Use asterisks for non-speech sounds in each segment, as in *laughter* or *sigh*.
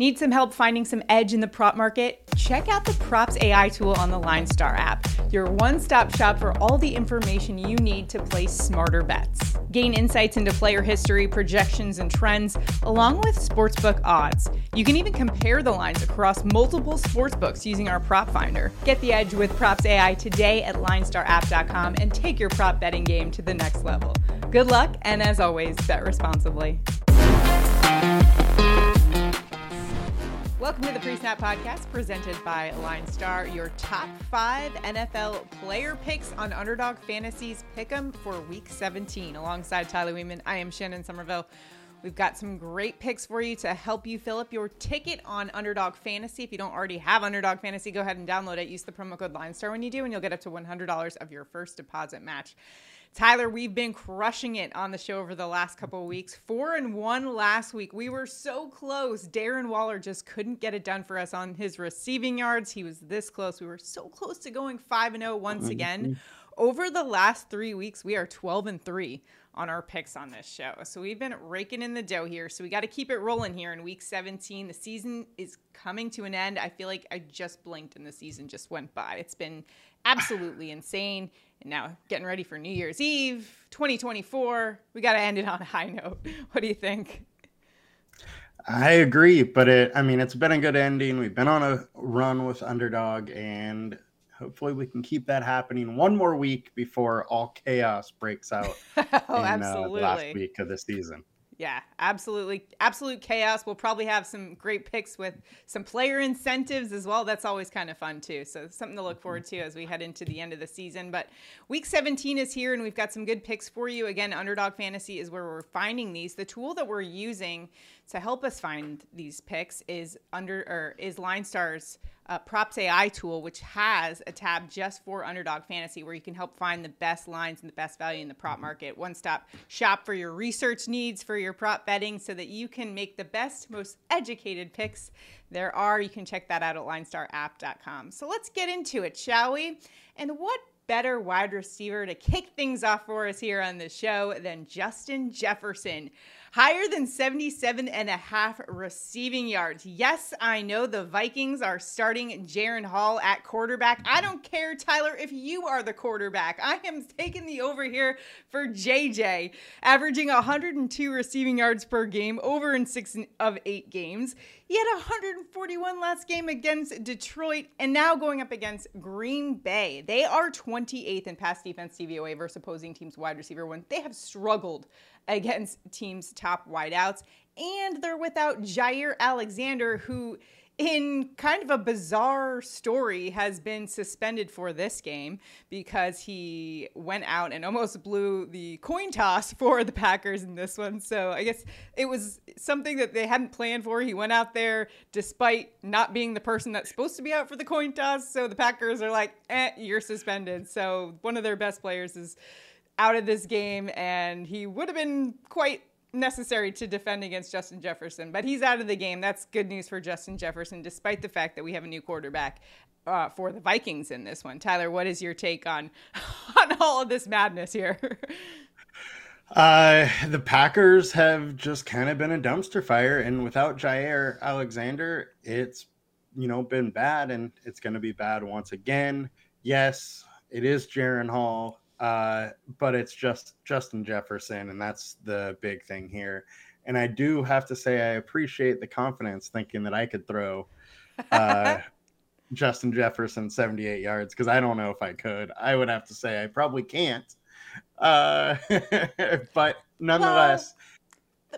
Need some help finding some edge in the prop market? Check out the Props AI tool on the LineStar app, your one stop shop for all the information you need to place smarter bets. Gain insights into player history, projections, and trends, along with sportsbook odds. You can even compare the lines across multiple sportsbooks using our prop finder. Get the edge with Props AI today at linestarapp.com and take your prop betting game to the next level. Good luck, and as always, bet responsibly. Welcome to the Pre Snap Podcast presented by Line Star, your top five NFL player picks on Underdog Fantasies Pick'em for Week 17. Alongside Tyler Wiemann, I am Shannon Sommerville. We've got some great picks for you to help you fill up your ticket on Underdog Fantasy. If you don't already have Underdog Fantasy, go ahead and download it. Use the promo code LineStar when you do, and you'll get up to $100 of your first deposit match. Tyler, we've been crushing it on the show over the last couple of weeks. Four and one last week. We were so close. Darren Waller just couldn't get it done for us on his receiving yards. He was this close. We were so close to going five and zero once mm-hmm. again. Over the last three weeks, we are twelve and three on our picks on this show. So we've been raking in the dough here. So we got to keep it rolling here in week 17. The season is coming to an end. I feel like I just blinked and the season just went by. It's been absolutely insane. And now getting ready for New Year's Eve, 2024. We got to end it on a high note. *laughs* What do you think? I agree, but it I mean it's been a good ending. We've been on a run with underdog and hopefully we can keep that happening one more week before all chaos breaks out *laughs* oh, in absolutely. Uh, last week of the season yeah, absolutely. Absolute chaos. We'll probably have some great picks with some player incentives as well. That's always kind of fun too. So something to look forward to as we head into the end of the season. But week 17 is here and we've got some good picks for you. Again, Underdog Fantasy is where we're finding these. The tool that we're using to help us find these picks is under or is Line Stars uh, Props AI tool, which has a tab just for underdog fantasy where you can help find the best lines and the best value in the prop market. One stop shop for your research needs for your prop betting so that you can make the best, most educated picks there are. You can check that out at linestarapp.com. So let's get into it, shall we? And what better wide receiver to kick things off for us here on the show than Justin Jefferson? Higher than 77 and a half receiving yards. Yes, I know the Vikings are starting Jaren Hall at quarterback. I don't care, Tyler, if you are the quarterback. I am taking the over here for JJ, averaging 102 receiving yards per game over in six of eight games. He had 141 last game against Detroit and now going up against Green Bay. They are 28th in pass defense DVOA versus opposing teams wide receiver when they have struggled against teams' top wideouts. And they're without Jaire Alexander, who, in kind of a bizarre story, has been suspended for this game because he went out and almost blew the coin toss for the Packers in this one. So I guess it was something that they hadn't planned for. He went out there despite not being the person that's supposed to be out for the coin toss. So the Packers are like, eh, you're suspended. So one of their best players is out of this game, and he would have been quite necessary to defend against Justin Jefferson, but he's out of the game. That's good news for Justin Jefferson, despite the fact that we have a new quarterback uh, for the Vikings in this one. Tyler, what is your take on *laughs* on all of this madness here? *laughs* uh, the Packers have just kind of been a dumpster fire, and without Jaire Alexander, it's you know been bad, and it's going to be bad once again. Yes, it is Jaren Hall uh, but it's just Justin Jefferson, and that's the big thing here. And I do have to say, I appreciate the confidence thinking that I could throw uh, *laughs* Justin Jefferson 78 yards because I don't know if I could. I would have to say I probably can't. Uh, *laughs* but nonetheless,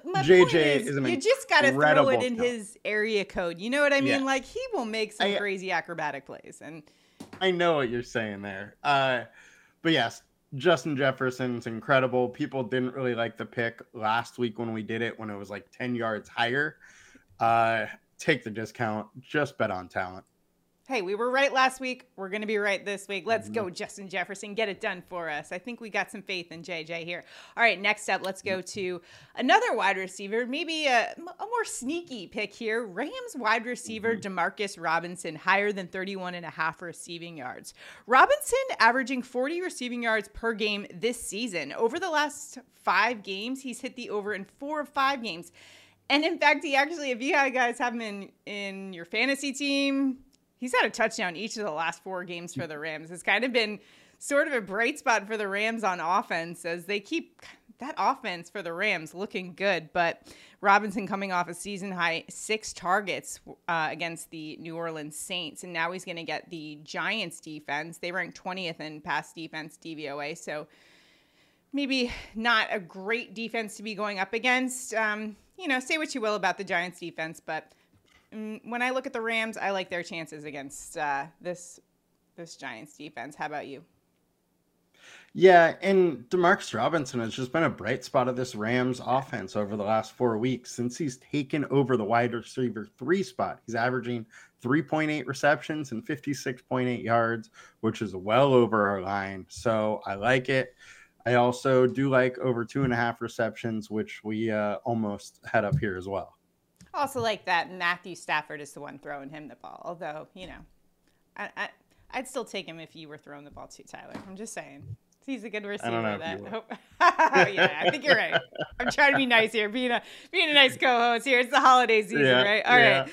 well, JJ is, is you just got to throw it in his area code. You know what I mean? Yeah. Like he will make some I, crazy acrobatic plays, and I know what you're saying there. Uh, but yes, Justin Jefferson's incredible. People didn't really like the pick last week when we did it when it was like 10 yards higher. Uh, take the discount, just bet on talent hey, we were right last week. We're going to be right this week. Let's mm-hmm. go, Justin Jefferson. Get it done for us. I think we got some faith in JJ here. All right, next up, let's go to another wide receiver, maybe a, a more sneaky pick here. Rams wide receiver mm-hmm. Demarcus Robinson, higher than 31 and a half receiving yards. Robinson averaging 40 receiving yards per game this season. Over the last five games, he's hit the over in four of five games. And in fact, he actually, if you guys have him in in your fantasy team, he's had a touchdown each of the last four games for the Rams. It's kind of been sort of a bright spot for the Rams on offense as they keep that offense for the Rams looking good. But Robinson coming off a season high six targets uh, against the New Orleans Saints, and now he's going to get the Giants defense. They rank 20th in pass defense DVOA, so maybe not a great defense to be going up against. Um, you know, say what you will about the Giants defense, but when I look at the Rams, I like their chances against uh, this this Giants defense. How about you? Yeah, and Demarcus Robinson has just been a bright spot of this Rams offense over the last four weeks since he's taken over the wide receiver three spot. He's averaging 3.8 receptions and 56.8 yards, which is well over our line. So I like it. I also do like over two and a half receptions, which we uh, almost had up here as well. Also, like that Matthew Stafford is the one throwing him the ball. Although, you know, I, I, I'd still take him if you were throwing the ball to Tyler. I'm just saying. He's a good receiver. I don't that *laughs* yeah, I think you're right. I'm trying to be nice here, being a being a nice co-host here. It's the holiday season, yeah, right? All yeah. right.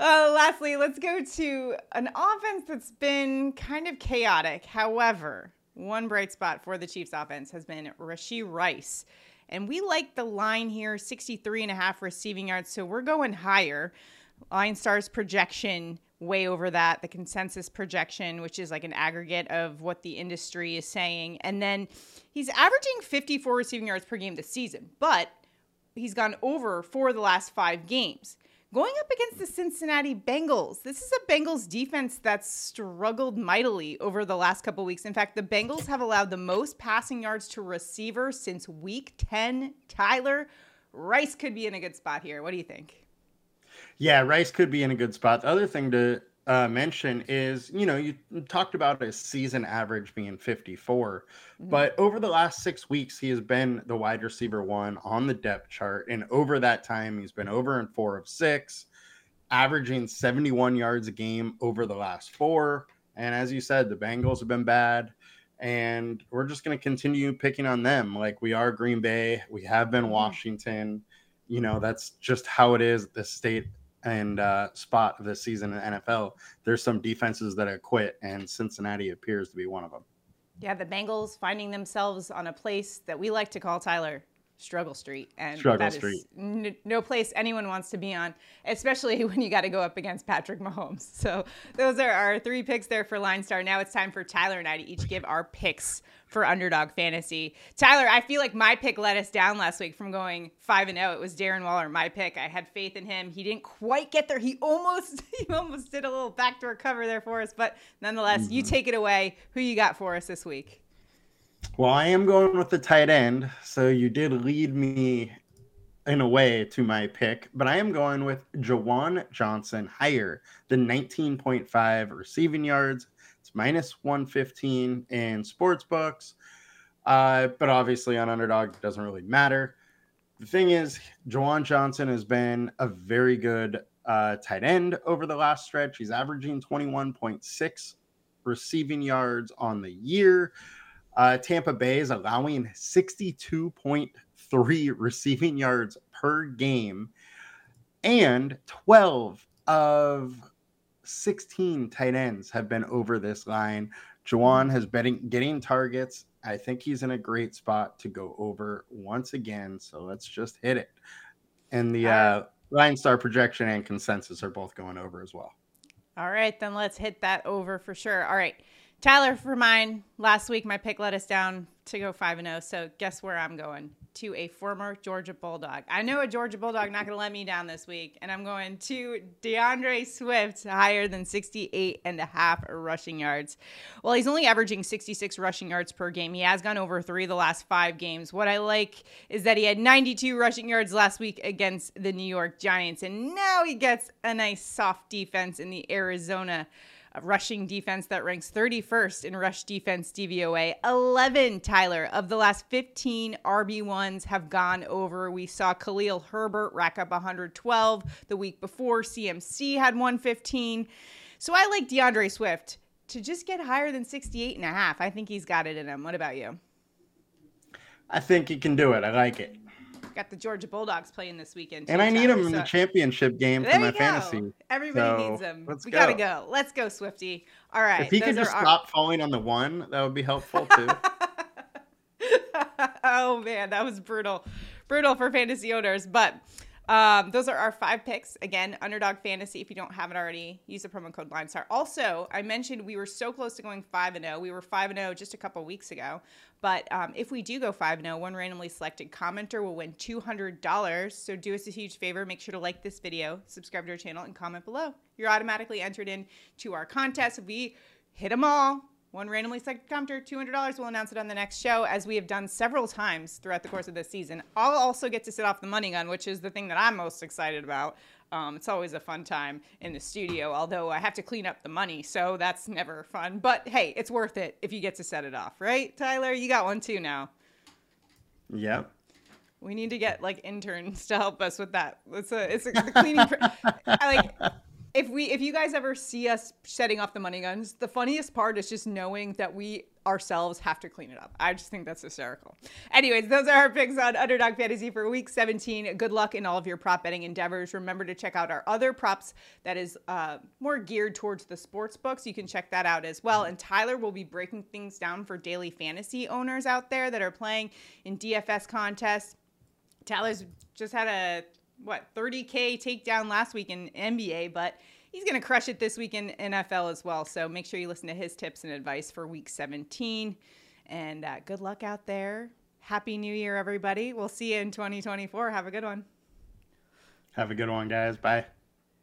Uh, lastly, let's go to an offense that's been kind of chaotic. However, one bright spot for the Chiefs offense has been Rashee Rice. And we like the line here 63 and a half receiving yards. So we're going higher. Line Stars projection way over that, the consensus projection, which is like an aggregate of what the industry is saying. And then he's averaging 54 receiving yards per game this season, but he's gone over for the last five games. Going up against the Cincinnati Bengals, this is a Bengals defense that's struggled mightily over the last couple weeks. In fact, the Bengals have allowed the most passing yards to receivers since week 10. Tyler, Rice could be in a good spot here. What do you think? Yeah, Rice could be in a good spot. The other thing to uh, mention is, you know, you talked about his season average being 54, mm-hmm. but over the last six weeks, he has been the wide receiver one on the depth chart. And over that time, he's been over in four of six, averaging 71 yards a game over the last four. And as you said, the Bengals have been bad. And we're just going to continue picking on them. Like we are Green Bay, we have been mm-hmm. Washington. You know, that's just how it is. The state and uh, spot of this season in NFL, there's some defenses that have quit, and Cincinnati appears to be one of them. Yeah, the Bengals finding themselves on a place that we like to call Tyler Struggle Street, and Struggle that Street. is n- no place anyone wants to be on, especially *laughs* when you got to go up against Patrick Mahomes. *laughs* So those are our three picks there for Line Star. Now it's time for Tyler and I to each give our picks for Underdog Fantasy. Tyler, I feel like my pick let us down last week from going five and zero. Oh. It was Darren Waller, my pick. I had faith in him. He didn't quite get there. He almost *laughs* he almost did a little backdoor cover there for us, but nonetheless, mm-hmm. you take it away. Who you got for us this week? Well, I am going with the tight end, so you did lead me in a way to my pick, but I am going with Juwan Johnson higher than 19.5 receiving yards. It's minus 115 in sports books, uh, but obviously on underdog it doesn't really matter. The thing is, Juwan Johnson has been a very good uh, tight end over the last stretch. He's averaging 21.6 receiving yards on the year. Uh, Tampa Bay is allowing 62.3 receiving yards per game, and 12 of 16 tight ends have been over this line. Juwan has been getting targets. I think he's in a great spot to go over once again. So let's just hit it. And the uh, line star projection and consensus are both going over as well. All right, then let's hit that over for sure. All right. Tyler, for mine, last week my pick let us down to go 5 and 0. So guess where I'm going? To a former Georgia Bulldog. I know a Georgia Bulldog not going to let me down this week, and I'm going to D'Andre Swift, higher than 68 and a half rushing yards. Well, he's only averaging 66 rushing yards per game. He has gone over three the last five games. What I like is that he had 92 rushing yards last week against the New York Giants, and now he gets a nice soft defense in the Arizona a rushing defense that ranks 31st in rush defense DVOA. 11, Tyler, of the last 15 RB1s have gone over. We saw Khalil Herbert rack up 112 the week before. CMC had 115. So I like D'Andre Swift to just get higher than 68 and a half. I think he's got it in him. What about you? I think he can do it. I like it. Got the Georgia Bulldogs playing this weekend. Too, and I need them in the championship game for my fantasy. Everybody so, needs them. We go. gotta go. Let's go, Swifty. All right. If he could just our... stop falling on the one, that would be helpful too. *laughs* oh man, that was brutal, brutal for fantasy owners. But um, those are our five picks. Again, Underdog Fantasy. If you don't have it already, use the promo code LineStar. Also, I mentioned we were so close to going five and zero. Oh. We were five and zero oh just a couple weeks ago. But um, if we do go five and zero, one randomly selected commenter will win two hundred dollars. So do us a huge favor. Make sure to like this video, subscribe to our channel, and comment below. You're automatically entered in to our contest. We hit them all, one randomly selected commenter, $200. We'll announce it on the next show, as we have done several times throughout the course of this season. I'll also get to sit off the money gun, which is the thing that I'm most excited about. Um, it's always a fun time in the studio, although I have to clean up the money, so that's never fun. But hey, it's worth it if you get to set it off, right, Tyler? You got one too now. Yep. We need to get like interns to help us with that. It's a it's a, the cleaning. Pr- *laughs* like if we if you guys ever see us setting off the money guns, the funniest part is just knowing that we ourselves have to clean it up. I just think that's hysterical. Anyways, those are our picks on Underdog Fantasy for Week 17. Good luck in all of your prop betting endeavors. Remember to check out our other props that is uh, more geared towards the sports books. You can check that out as well. And Tyler will be breaking things down for daily fantasy owners out there that are playing in DFS contests. Tyler's just had a what 30k takedown last week in NBA, but he's going to crush it this week in NFL as well. So make sure you listen to his tips and advice for Week 17. And uh, good luck out there. Happy New Year, everybody. We'll see you in 2024. Have a good one. Have a good one, guys. Bye.